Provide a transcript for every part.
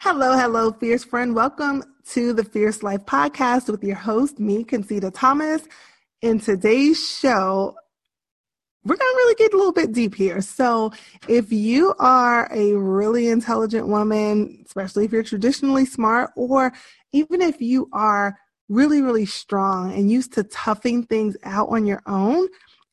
Hello, hello, fierce friend. Welcome to the Fierce Life podcast with your host, me, Concita Thomas. In today's show, we're going to really get a little bit deep here. So, if you are a really intelligent woman, especially if you're traditionally smart, or even if you are really, really strong and used to toughing things out on your own,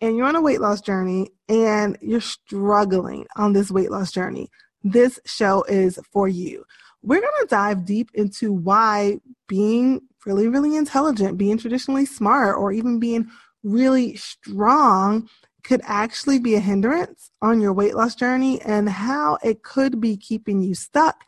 and you're on a weight loss journey and you're struggling on this weight loss journey, this show is for you we're going to dive deep into why being really, really intelligent, being traditionally smart, or even being really strong could actually be a hindrance on your weight loss journey and how it could be keeping you stuck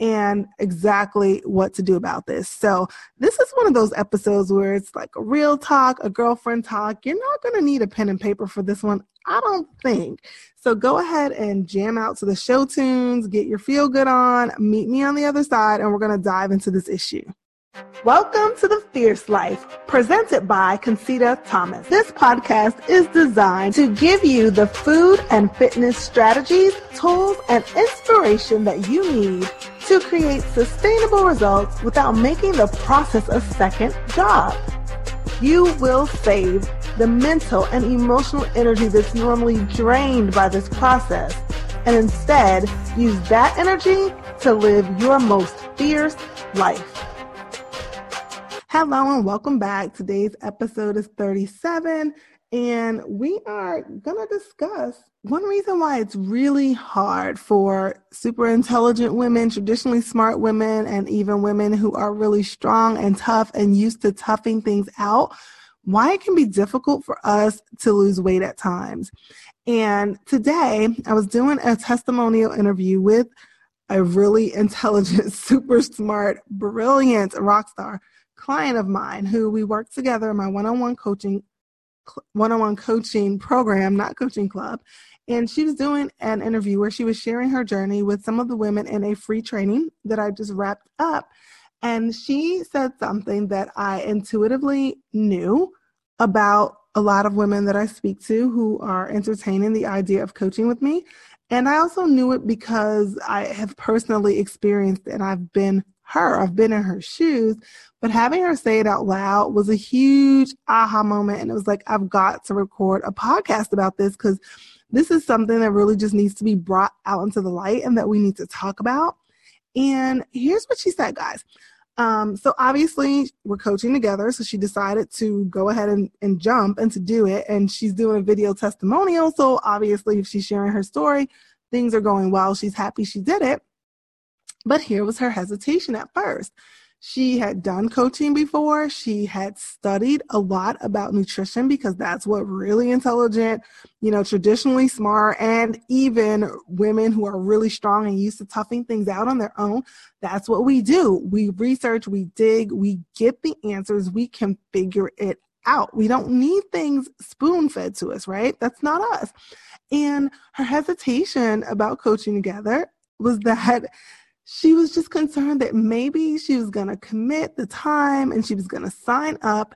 and exactly what to do about this. So, this is one of those episodes where it's like a real talk, a girlfriend talk. You're not going to need a pen and paper for this one, I don't think. So, go ahead and jam out to the show tunes, get your feel good on, meet me on the other side, and we're going to dive into this issue. Welcome to the Fierce Life, presented by Concita Thomas. This podcast is designed to give you the food and fitness strategies, tools, and inspiration that you need to create sustainable results without making the process a second job. You will save the mental and emotional energy that's normally drained by this process and instead use that energy to live your most fierce life. Hello and welcome back. Today's episode is 37 and we are going to discuss one reason why it's really hard for super intelligent women, traditionally smart women, and even women who are really strong and tough and used to toughing things out, why it can be difficult for us to lose weight at times. And today I was doing a testimonial interview with a really intelligent, super smart, brilliant rock star client of mine who we worked together in my one-on-one coaching one-on-one coaching program, not coaching club. And she was doing an interview where she was sharing her journey with some of the women in a free training that I just wrapped up. And she said something that I intuitively knew about a lot of women that I speak to who are entertaining the idea of coaching with me. And I also knew it because I have personally experienced and I've been her, I've been in her shoes. But having her say it out loud was a huge aha moment. And it was like, I've got to record a podcast about this because this is something that really just needs to be brought out into the light and that we need to talk about. And here's what she said, guys. Um, so obviously we're coaching together. So she decided to go ahead and, and jump and to do it. And she's doing a video testimonial. So obviously if she's sharing her story, things are going well. She's happy she did it. But here was her hesitation at first. She had done coaching before. She had studied a lot about nutrition because that's what really intelligent, you know, traditionally smart, and even women who are really strong and used to toughing things out on their own. That's what we do. We research, we dig, we get the answers, we can figure it out. We don't need things spoon fed to us, right? That's not us. And her hesitation about coaching together was that she was just concerned that maybe she was going to commit the time and she was going to sign up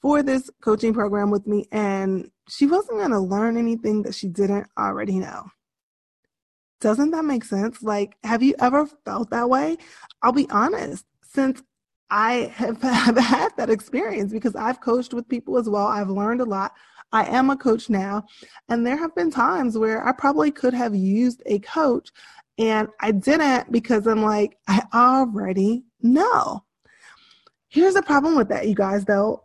for this coaching program with me and she wasn't going to learn anything that she didn't already know. Doesn't that make sense? Like, have you ever felt that way? I'll be honest, since I have, have had that experience because I've coached with people as well, I've learned a lot. I am a coach now, and there have been times where I probably could have used a coach and I didn't because I'm like, I already know. Here's the problem with that, you guys, though.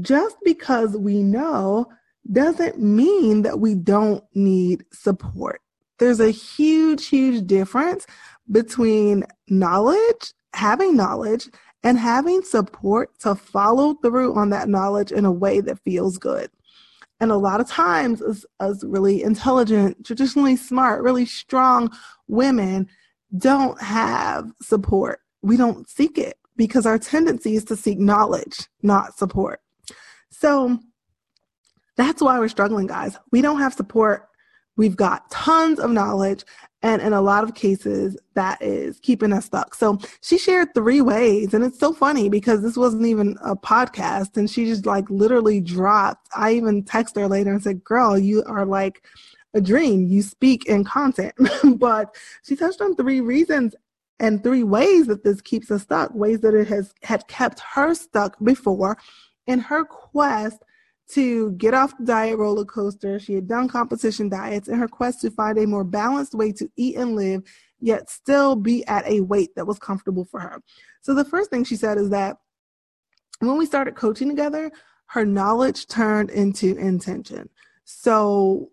Just because we know doesn't mean that we don't need support. There's a huge, huge difference between knowledge, having knowledge, and having support to follow through on that knowledge in a way that feels good. And a lot of times, as, as really intelligent, traditionally smart, really strong women don't have support. We don't seek it because our tendency is to seek knowledge, not support. So that's why we're struggling, guys. We don't have support. We've got tons of knowledge and in a lot of cases, that is keeping us stuck. So she shared three ways. And it's so funny because this wasn't even a podcast. And she just like literally dropped. I even texted her later and said, Girl, you are like a dream. You speak in content. but she touched on three reasons and three ways that this keeps us stuck, ways that it has had kept her stuck before in her quest to get off the diet roller coaster. She had done competition diets in her quest to find a more balanced way to eat and live, yet still be at a weight that was comfortable for her. So the first thing she said is that when we started coaching together, her knowledge turned into intention. So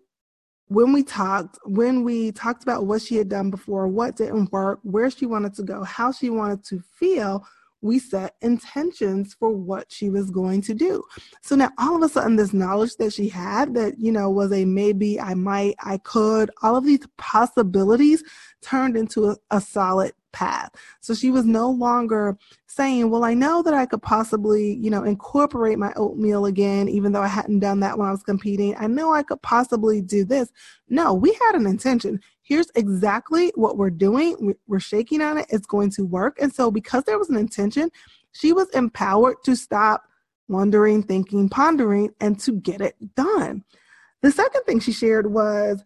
when we talked, when we talked about what she had done before, what didn't work, where she wanted to go, how she wanted to feel, we set intentions for what she was going to do. So now all of a sudden, this knowledge that she had that, you know, was a maybe, I might, I could, all of these possibilities turned into a, a solid path. So she was no longer saying, well, I know that I could possibly, you know, incorporate my oatmeal again, even though I hadn't done that when I was competing. I know I could possibly do this. No, we had an intention. Here's exactly what we're doing. We're shaking on it. It's going to work. And so because there was an intention, she was empowered to stop wondering, thinking, pondering, and to get it done. The second thing she shared was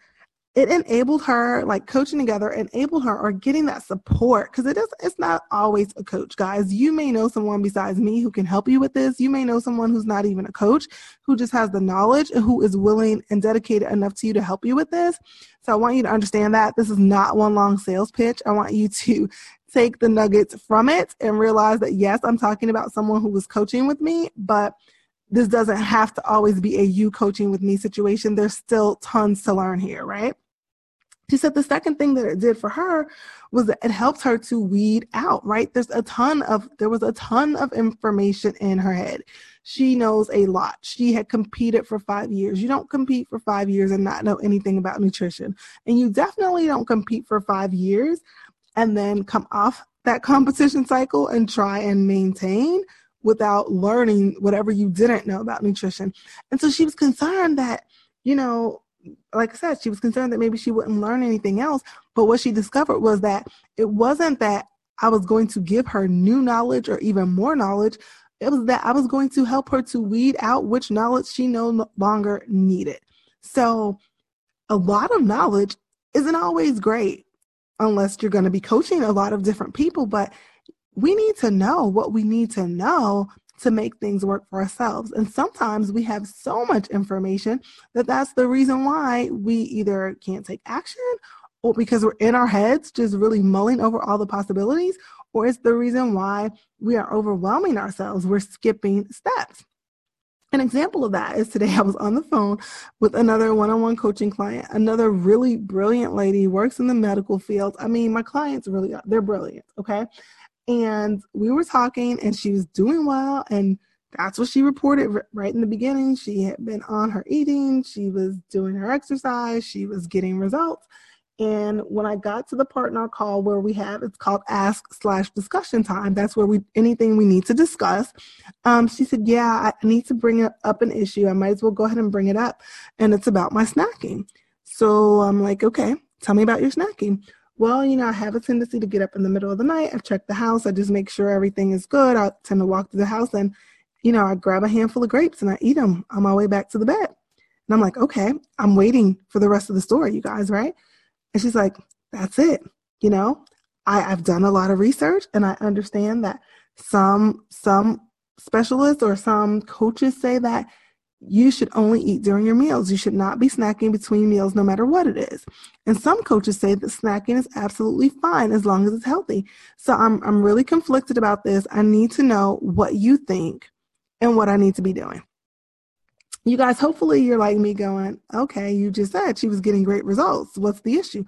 it enabled her like coaching together enabled her or getting that support because it is it's not always a coach guys you may know someone besides me who can help you with this you may know someone who's not even a coach who just has the knowledge who is willing and dedicated enough to you to help you with this so i want you to understand that this is not one long sales pitch i want you to take the nuggets from it and realize that yes i'm talking about someone who was coaching with me but this doesn't have to always be a you coaching with me situation. There's still tons to learn here, right? She said the second thing that it did for her was that it helped her to weed out, right? There's a ton of, there was a ton of information in her head. She knows a lot. She had competed for five years. You don't compete for five years and not know anything about nutrition. And you definitely don't compete for five years and then come off that competition cycle and try and maintain without learning whatever you didn't know about nutrition. And so she was concerned that, you know, like I said, she was concerned that maybe she wouldn't learn anything else. But what she discovered was that it wasn't that I was going to give her new knowledge or even more knowledge. It was that I was going to help her to weed out which knowledge she no longer needed. So, a lot of knowledge isn't always great unless you're going to be coaching a lot of different people. But we need to know what we need to know to make things work for ourselves. And sometimes we have so much information that that's the reason why we either can't take action or because we're in our heads just really mulling over all the possibilities, or it's the reason why we are overwhelming ourselves. We're skipping steps. An example of that is today I was on the phone with another one on one coaching client, another really brilliant lady, works in the medical field. I mean, my clients really, they're brilliant, okay? And we were talking, and she was doing well. And that's what she reported right in the beginning. She had been on her eating, she was doing her exercise, she was getting results. And when I got to the partner call where we have, it's called ask slash discussion time. That's where we anything we need to discuss. Um, she said, "Yeah, I need to bring up an issue. I might as well go ahead and bring it up, and it's about my snacking." So I'm like, "Okay, tell me about your snacking." Well, you know, I have a tendency to get up in the middle of the night. I check the house. I just make sure everything is good. I tend to walk through the house and, you know, I grab a handful of grapes and I eat them on my way back to the bed. And I'm like, okay, I'm waiting for the rest of the story, you guys, right? And she's like, that's it. You know, I, I've done a lot of research and I understand that some some specialists or some coaches say that you should only eat during your meals. You should not be snacking between meals, no matter what it is. And some coaches say that snacking is absolutely fine as long as it's healthy. So I'm, I'm really conflicted about this. I need to know what you think and what I need to be doing. You guys, hopefully, you're like me going, okay, you just said she was getting great results. What's the issue?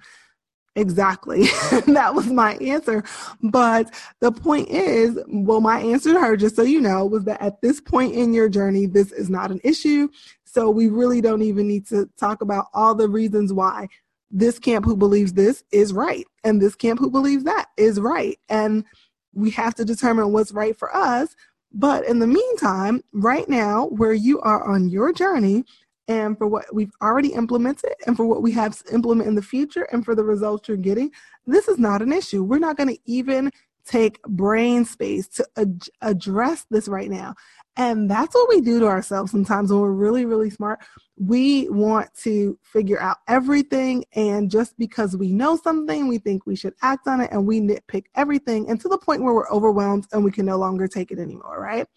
Exactly. that was my answer. But the point is, well, my answer to her, just so you know, was that at this point in your journey, this is not an issue. So we really don't even need to talk about all the reasons why this camp who believes this is right and this camp who believes that is right. And we have to determine what's right for us. But in the meantime, right now, where you are on your journey, and for what we've already implemented and for what we have to implement in the future and for the results you're getting, this is not an issue. We're not going to even take brain space to ad- address this right now. And that's what we do to ourselves sometimes when we're really, really smart. We want to figure out everything. And just because we know something, we think we should act on it and we nitpick everything and to the point where we're overwhelmed and we can no longer take it anymore, right?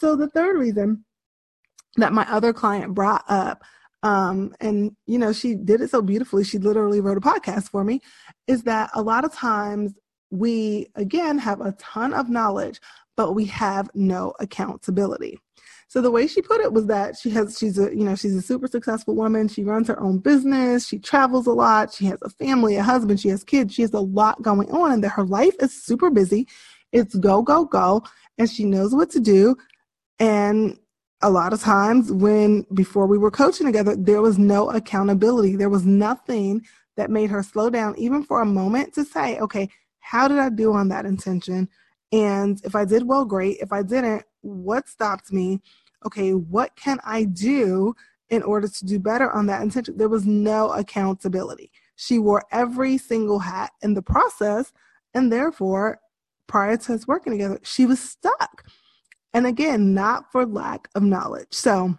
So the third reason that my other client brought up, um, and you know, she did it so beautifully, she literally wrote a podcast for me, is that a lot of times we again have a ton of knowledge, but we have no accountability. So the way she put it was that she has she's a you know she's a super successful woman. She runs her own business. She travels a lot. She has a family, a husband. She has kids. She has a lot going on, and that her life is super busy. It's go go go, and she knows what to do. And a lot of times, when before we were coaching together, there was no accountability. There was nothing that made her slow down, even for a moment, to say, okay, how did I do on that intention? And if I did well, great. If I didn't, what stopped me? Okay, what can I do in order to do better on that intention? There was no accountability. She wore every single hat in the process, and therefore, prior to us working together, she was stuck. And again, not for lack of knowledge. So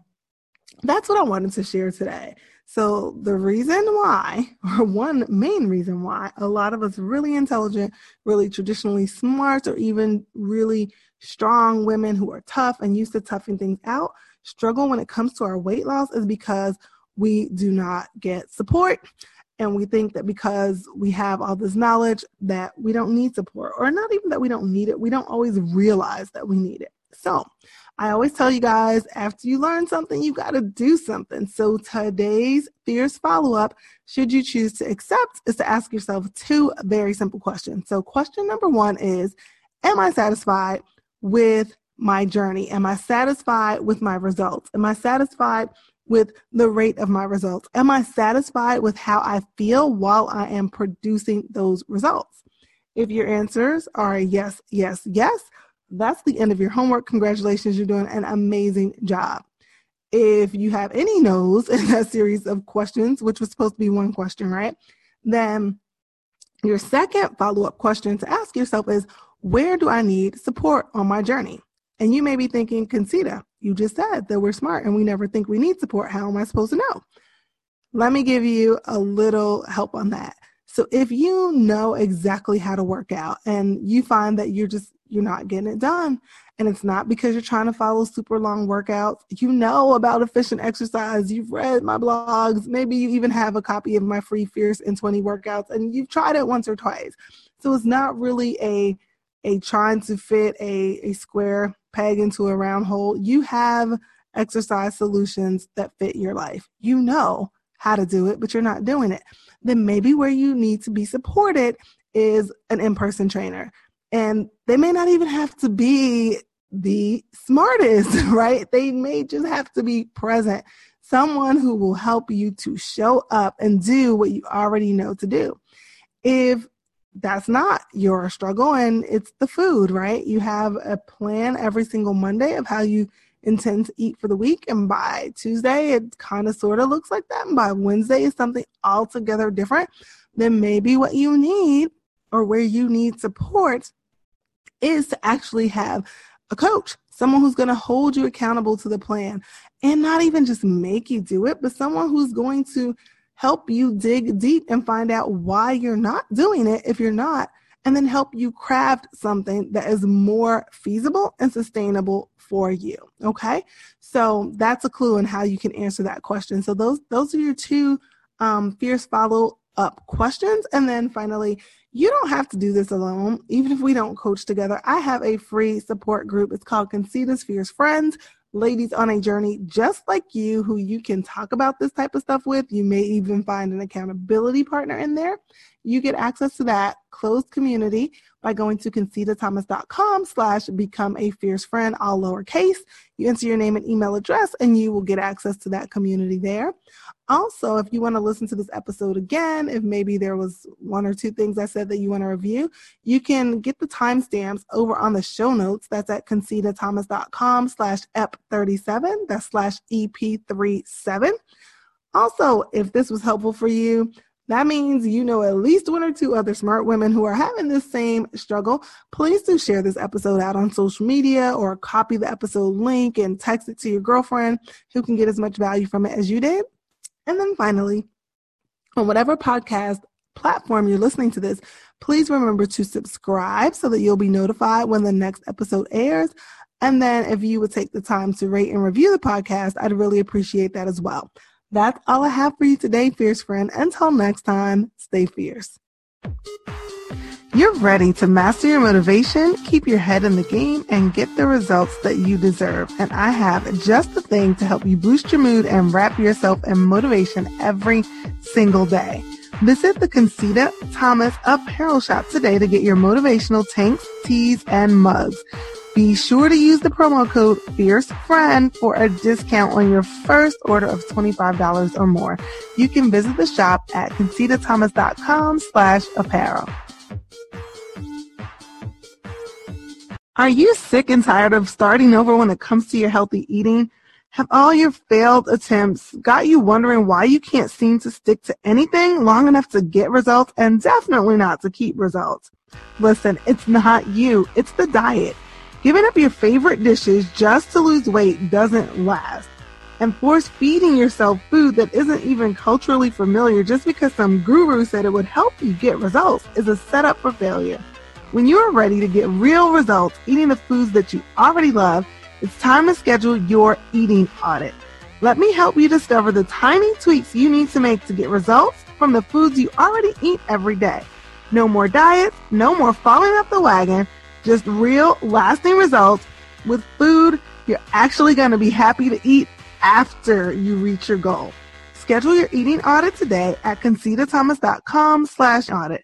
that's what I wanted to share today. So, the reason why, or one main reason why, a lot of us really intelligent, really traditionally smart, or even really strong women who are tough and used to toughing things out struggle when it comes to our weight loss is because we do not get support. And we think that because we have all this knowledge that we don't need support, or not even that we don't need it, we don't always realize that we need it. So, I always tell you guys after you learn something, you got to do something. So today's fierce follow up, should you choose to accept, is to ask yourself two very simple questions. So, question number one is Am I satisfied with my journey? Am I satisfied with my results? Am I satisfied with the rate of my results? Am I satisfied with how I feel while I am producing those results? If your answers are yes, yes, yes, that's the end of your homework. Congratulations, you're doing an amazing job. If you have any no's in that series of questions, which was supposed to be one question, right? Then your second follow up question to ask yourself is where do I need support on my journey? And you may be thinking, Concita, you just said that we're smart and we never think we need support. How am I supposed to know? Let me give you a little help on that. So if you know exactly how to work out and you find that you're just you're not getting it done. And it's not because you're trying to follow super long workouts. You know about efficient exercise. You've read my blogs. Maybe you even have a copy of my free Fierce in 20 workouts and you've tried it once or twice. So it's not really a a trying to fit a, a square peg into a round hole. You have exercise solutions that fit your life. You know how to do it, but you're not doing it. Then maybe where you need to be supported is an in person trainer. And they may not even have to be the smartest, right? They may just have to be present. Someone who will help you to show up and do what you already know to do. If that's not your struggle and it's the food, right? You have a plan every single Monday of how you intend to eat for the week. And by Tuesday, it kind of sort of looks like that. And by Wednesday, it's something altogether different. Then maybe what you need or where you need support is to actually have a coach, someone who's going to hold you accountable to the plan and not even just make you do it, but someone who's going to help you dig deep and find out why you're not doing it if you're not, and then help you craft something that is more feasible and sustainable for you. Okay. So that's a clue on how you can answer that question. So those, those are your two um, fierce follow up questions. And then finally, you don't have to do this alone, even if we don't coach together. I have a free support group. It's called Concita's Fierce Friends, ladies on a journey just like you, who you can talk about this type of stuff with. You may even find an accountability partner in there. You get access to that closed community by going to concitaThomas.com slash become a fierce friend, all lowercase. You enter your name and email address and you will get access to that community there. Also, if you want to listen to this episode again, if maybe there was one or two things I said that you want to review, you can get the timestamps over on the show notes. That's at concitaThomas.com slash EP37. That's slash EP37. Also, if this was helpful for you, That means you know at least one or two other smart women who are having this same struggle. Please do share this episode out on social media or copy the episode link and text it to your girlfriend who can get as much value from it as you did. And then finally, on whatever podcast platform you're listening to this, please remember to subscribe so that you'll be notified when the next episode airs. And then if you would take the time to rate and review the podcast, I'd really appreciate that as well. That's all I have for you today, fierce friend. Until next time, stay fierce. You're ready to master your motivation, keep your head in the game, and get the results that you deserve. And I have just the thing to help you boost your mood and wrap yourself in motivation every single day. Visit the Concita Thomas Apparel Shop today to get your motivational tanks, tees, and mugs. Be sure to use the promo code FierceFriend for a discount on your first order of $25 or more. You can visit the shop at concitathomas.com slash apparel. Are you sick and tired of starting over when it comes to your healthy eating? Have all your failed attempts got you wondering why you can't seem to stick to anything long enough to get results and definitely not to keep results? Listen, it's not you, it's the diet. Giving up your favorite dishes just to lose weight doesn't last. And force feeding yourself food that isn't even culturally familiar just because some guru said it would help you get results is a setup for failure. When you are ready to get real results eating the foods that you already love, it's time to schedule your eating audit. Let me help you discover the tiny tweaks you need to make to get results from the foods you already eat every day. No more diets, no more falling off the wagon, just real lasting results with food you're actually going to be happy to eat after you reach your goal. Schedule your eating audit today at concitathomas.com slash audit.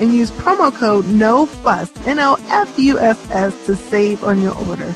and use promo code NOFUSS, N-O-F-U-S-S to save on your order.